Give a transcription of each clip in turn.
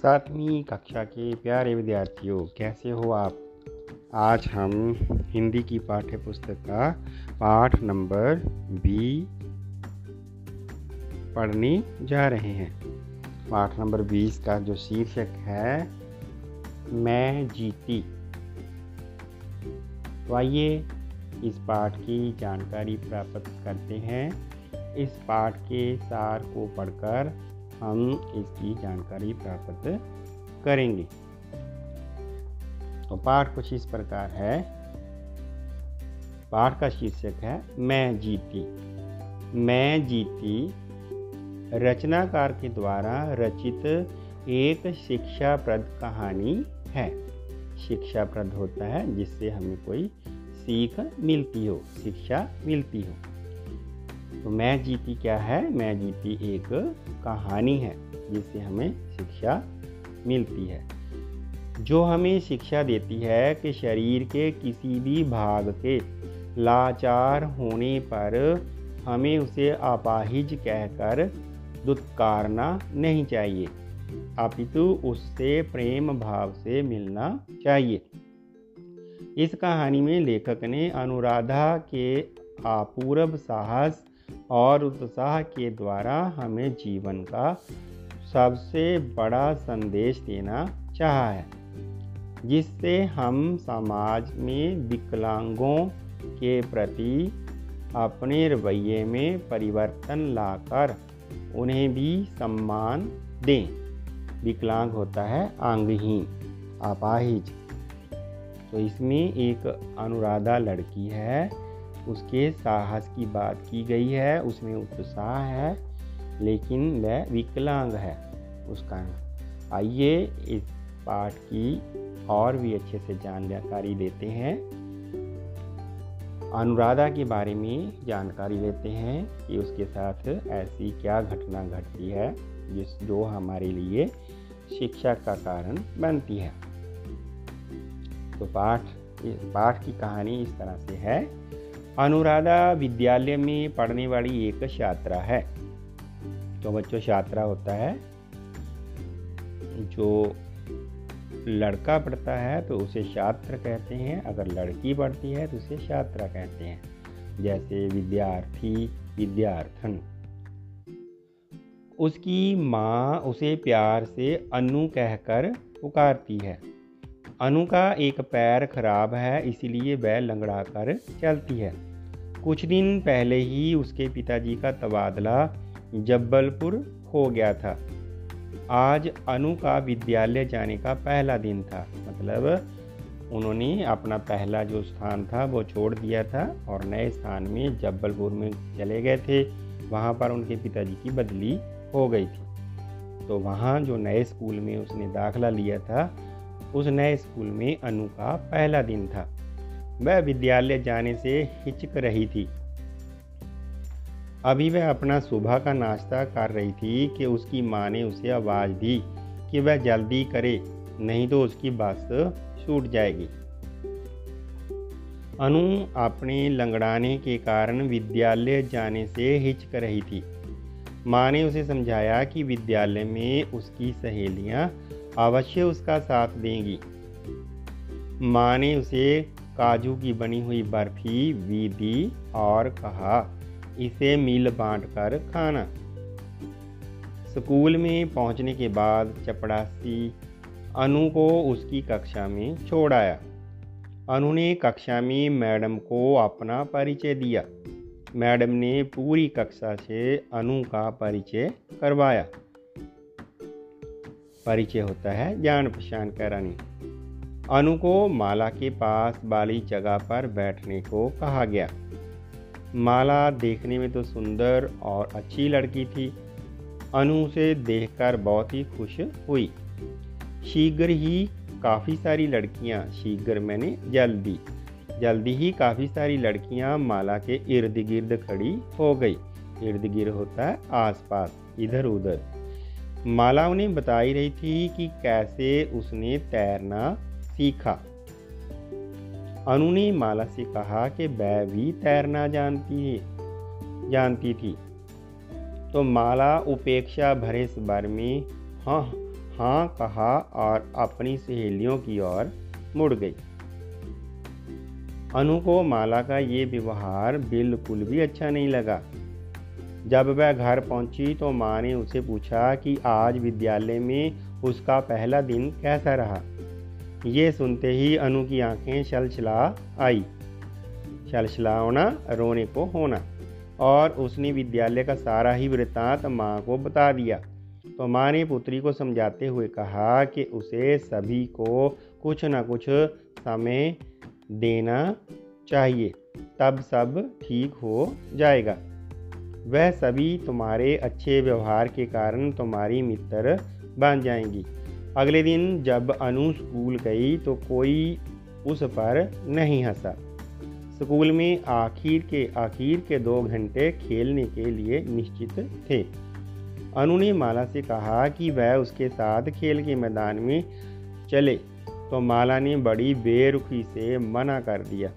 सातवीं कक्षा के प्यारे विद्यार्थियों, कैसे हो आप? आज हम हिंदी की पाठ्य पुस्तक का पाठ नंबर बी पढ़ने जा रहे हैं। पाठ नंबर बीस का जो शीर्षक है, मैं जीती। तो आइए इस पाठ की जानकारी प्राप्त करते हैं। इस पाठ के सार को पढ़कर हम इसकी जानकारी प्राप्त करेंगे। तो पाठ कुछ इस प्रकार है। पाठ का शीर्षक है, मैं जीती। मैं जीती। रचनाकार के द्वारा रचित एक शिक्षाप्रद कहानी है। शिक्षाप्रद होता है जिससे हमें कोई सीख मिलती हो, शिक्षा मिलती हो। तो मैं जीती क्या है? मैं जीती एक कहानी है, जिससे हमें शिक्षा मिलती है। जो हमें शिक्षा देती है कि शरीर के किसी भी भाग के लाचार होने पर हमें उसे अपाहिज कहकर दुत्कारना नहीं चाहिए। अपितु उससे प्रेम भाव से मिलना चाहिए। इस कहानी में लेखक ने अनुराधा के अपूर्व साहस और उत्साह के द्वारा हमें जीवन का सबसे बड़ा संदेश देना चाहा है, जिससे हम समाज में विकलांगों के प्रति अपने रवैये में परिवर्तन लाकर उन्हें भी सम्मान दें। विकलांग होता है अंगहीन अपाहिज। तो इसमें एक अनुराधा लड़की है उसके साहस की बात की गई है, उसमें उत्साह है, लेकिन वह विकलांग है उसका। आइए इस पाठ की और भी अच्छे से जानकारी देते हैं। अनुराधा के बारे में जानकारी लेते हैं कि उसके साथ ऐसी क्या घटना घटती है, जिस जो हमारे लिए शिक्षा का कारण बनती है। तो पाठ पाठ की कहानी इस तरह से है। अनुराधा विद्यालय में पढ़ने वाली एक छात्रा है। तो बच्चों, छात्रा होता है जो लड़का पढ़ता है तो उसे छात्र कहते हैं। अगर लड़की पढ़ती है तो उसे छात्रा कहते हैं। जैसे विद्यार्थी, विद्यार्थन। उसकी माँ उसे प्यार से अनु कहकर पुकारती है। अनु का एक पैर खराब है, इसीलिए वह लंगड़ा कर चलती है। कुछ दिन पहले ही उसके पिताजी का तबादला जब्बलपुर हो गया था। आज अनु का विद्यालय जाने का पहला दिन था। मतलब उन्होंने अपना पहला जो स्थान था, वो छोड़ दिया था और नए स्थान में जब्बलपुर में चले गए थे। वहाँ पर उनके पिताजी की बदली हो गई थी। तो वहाँ जो नए स्कूल में उसने दाखला लिया था उस नए स्कूल में अनु का पहला दिन था। वह विद्यालय जाने से हिचक रही थी। अभी वह अपना सुबह का नाश्ता कर रही थी कि उसकी माँ ने उसे आवाज़ दी कि वह जल्दी करे, नहीं तो उसकी बस छूट जाएगी। अनु अपने लंगड़ाने के कारण विद्यालय जाने से हिचक रही थी। माँ ने उसे समझाया कि विद्यालय में उसकी सहेलियाँ अवश्य उसका साथ देंगी। माँ ने उसे काजू की बनी हुई बर्फ़ी भी दी और कहा, इसे मिल बांट कर खाना। स्कूल में पहुँचने के बाद चपड़ासी अनु को उसकी कक्षा में छोड़ आया। अनु ने कक्षा में मैडम को अपना परिचय दिया। मैडम ने पूरी कक्षा से अनु का परिचय करवाया। परिचय होता है, जान पहचान करानी अनु को माला के पास वाली जगह पर बैठने को कहा गया। माला देखने में तो सुंदर और अच्छी लड़की थी। अनु उसे देखकर बहुत ही खुश हुई। शीघ्र ही काफ़ी सारी लड़कियाँ, शीघ्र मैंने जल्दी जल्दी ही काफ़ी सारी लड़कियाँ माला के इर्द गिर्द खड़ी हो गई। इर्द गिर्द होता है आसपास इधर उधर माला उन्हें बताई रही थी कि कैसे उसने तैरना सीखा। अनु ने माला से कहा कि वह भी तैरना जानती है, जानती थी। तो माला उपेक्षा भरे स्वर में हाँ हाँ कहा और अपनी सहेलियों की ओर मुड़ गई। अनु को माला का ये व्यवहार बिल्कुल भी अच्छा नहीं लगा। जब वह घर पहुँची तो माँ ने उसे पूछा कि आज विद्यालय में उसका पहला दिन कैसा रहा। ये सुनते ही अनु की आँखें छलछला आई। छलछला होना, रोने को होना। और उसने विद्यालय का सारा ही वृत्तांत माँ को बता दिया। तो माँ ने पुत्री को समझाते हुए कहा कि उसे सभी को कुछ न कुछ समय देना चाहिए, तब सब ठीक हो जाएगा। वह सभी तुम्हारे अच्छे व्यवहार के कारण तुम्हारी मित्र बन जाएँगी। अगले दिन जब अनु स्कूल गई तो कोई उस पर नहीं हंसा। स्कूल में आखिर के आखिर के दो घंटे खेलने के लिए निश्चित थे। अनु ने माला से कहा कि वह उसके साथ खेल के मैदान में चले तो माला ने बड़ी बेरुखी से मना कर दिया।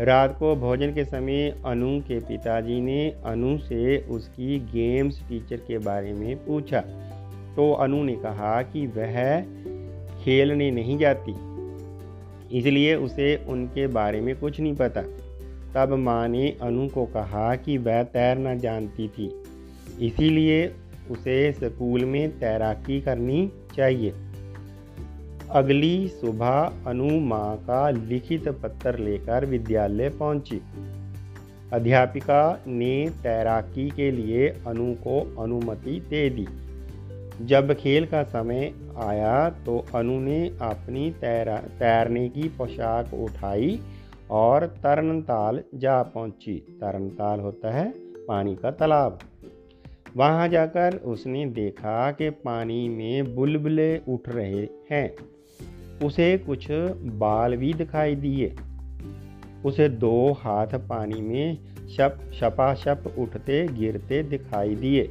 रात को भोजन के समय अनु के पिताजी ने अनु से उसकी गेम्स टीचर के बारे में पूछा। तो अनु ने कहा कि वह खेलने नहीं जाती, इसलिए उसे उनके बारे में कुछ नहीं पता। तब माँ ने अनु को कहा कि वह तैरना जानती थी, इसीलिए उसे स्कूल में तैराकी करनी चाहिए। अगली सुबह अनु माँ का लिखित पत्र लेकर विद्यालय पहुँची। अध्यापिका ने तैराकी के लिए अनु को अनुमति दे दी। जब खेल का समय आया तो अनु ने अपनी तैरा, तैरने की पोशाक उठाई और तरनताल जा पहुँची। तरनताल होता है पानी का तालाब। वहाँ जाकर उसने देखा कि पानी में बुलबुले उठ रहे हैं। उसे कुछ बाल भी दिखाई दिए। उसे दो हाथ पानी में शप, शपाशप उठते, गिरते दिखाई दिए।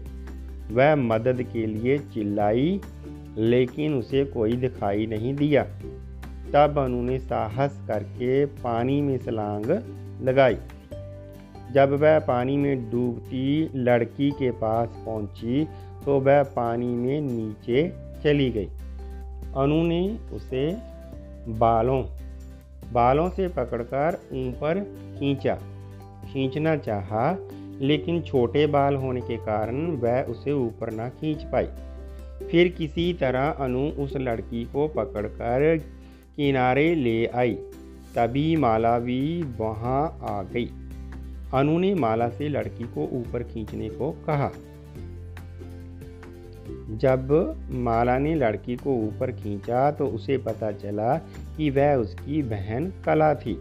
वह मदद के लिए चिल्लाई, लेकिन उसे कोई दिखाई नहीं दिया। तब उन्होंने साहस करके पानी में सलांग लगाई। जब वह पानी में डूबती लड़की के पास पहुँची तो वह पानी में नीचे चली गई। अनु ने उसे बालों बालों से पकड़कर ऊपर खींचा। खींचना चाहा, लेकिन छोटे बाल होने के कारण वह उसे ऊपर ना खींच पाई। फिर किसी तरह अनु उस लड़की को पकड़कर किनारे ले आई। तभी माला भी वहाँ आ गई। अनु ने माला से लड़की को ऊपर खींचने को कहा। जब माला ने लड़की को ऊपर खींचा तो उसे पता चला कि वह उसकी बहन कला थी।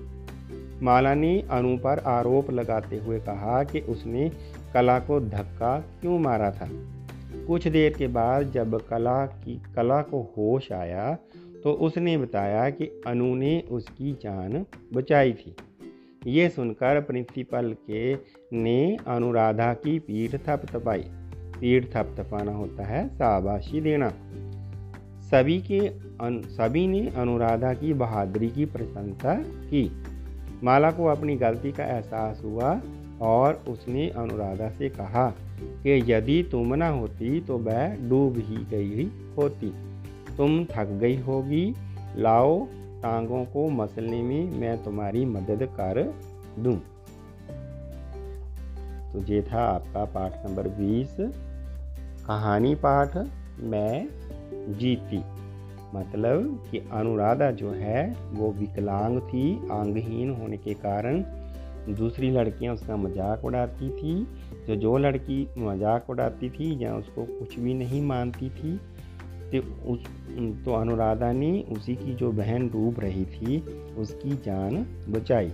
माला ने अनु पर आरोप लगाते हुए कहा कि उसने कला को धक्का क्यों मारा था। कुछ देर के बाद जब कला की, कला को होश आया तो उसने बताया कि अनु ने उसकी जान बचाई थी। ये सुनकर प्रिंसिपल के ने अनुराधा की पीठ थपथपाई। पीठ थपथपाना होता है, शाबाशी देना। सभी के सभी ने अनुराधा की बहादुरी की प्रशंसा की। माला को अपनी गलती का एहसास हुआ और उसने अनुराधा से कहा कि यदि तुम ना होती तो वह डूब ही गई होती। तुम थक गई होगी। लाओ, टांगों को मसलने में मैं तुम्हारी मदद कर दूँ। तो ये था आपका पाठ नंबर 20 कहानी पाठ मैं जीती। मतलब कि अनुराधा जो है, वो विकलांग थी अंगहीन होने के कारण दूसरी लड़कियाँ उसका मज़ाक उड़ाती थी। जो जो लड़की मज़ाक उड़ाती थी या उसको कुछ भी नहीं मानती थी तो उस तो अनुराधा ने उसी की जो बहन डूब रही थी, उसकी जान बचाई।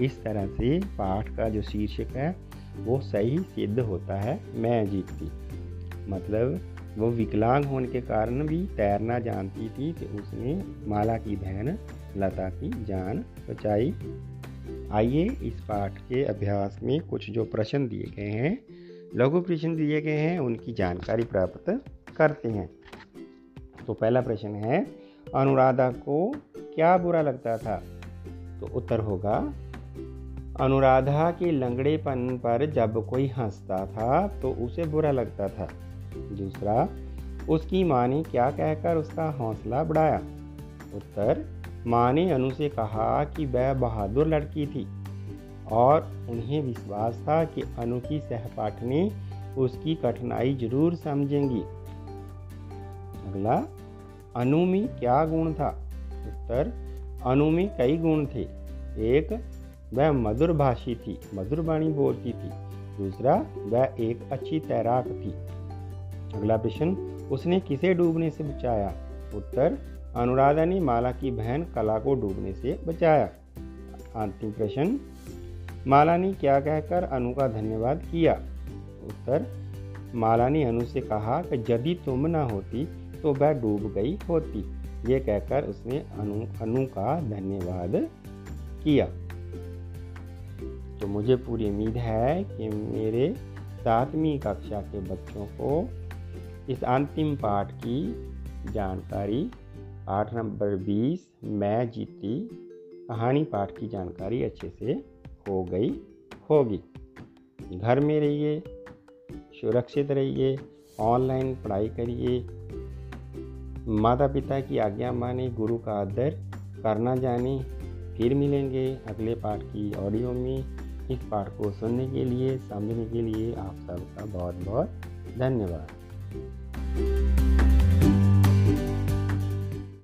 इस तरह से पाठ का जो शीर्षक है, वो सही सिद्ध होता है, मैं जीतती मतलब वो विकलांग होने के कारण भी तैरना जानती थी कि उसने माला की बहन, लता की जान बचाई। आइए इस पाठ के अभ्यास में कुछ जो प्रश्न दिए गए हैं, लघु प्रश्न दिए गए हैं, उनकी जानकारी प्राप्त करते हैं। तो पहला प्रश्न है, अनुराधा को क्या बुरा लगता था? तो उत्तर होगा, अनुराधा के लंगड़ेपन पर जब कोई हंसता था तो उसे बुरा लगता था। दूसरा, उसकी माँ ने क्या कहकर उसका हौसला बढ़ाया? उत्तर, माँ ने अनु से कहा कि वह बहादुर लड़की थी और उन्हें विश्वास था कि अनु की सहपाठनी उसकी कठिनाई ज़रूर समझेंगी। अगला, अनु में क्या गुण था? उत्तर, अनु में कई गुण थे। एक, वह मधुर भाषी थी, मधुर वाणी बोलती थी। दूसरा, वह एक अच्छी तैराक थी। अगला प्रश्न, उसने किसे डूबने से बचाया? उत्तर, अनुराधा ने माला की बहन कला को डूबने से बचाया। अंतिम प्रश्न, माला ने क्या कहकर अनु का धन्यवाद किया? उत्तर, माला ने अनु से कहा कि यदि तुम न होती तो वह डूब गई होती। ये कहकर उसने अनु अनु का धन्यवाद किया। तो मुझे पूरी उम्मीद है कि मेरे सातवीं कक्षा के बच्चों को इस अंतिम पाठ की जानकारी, पाठ नंबर 20 मैं जीती। कहानी पाठ की जानकारी अच्छे से हो गई होगी। घर में रहिए, सुरक्षित रहिए, ऑनलाइन पढ़ाई करिए। माता पिता की आज्ञा माने, गुरु का आदर करना जाने। फिर मिलेंगे अगले पाठ की ऑडियो में। इस पाठ को सुनने के लिए, समझने के लिए आप सबका बहुत बहुत धन्यवाद। Thank you.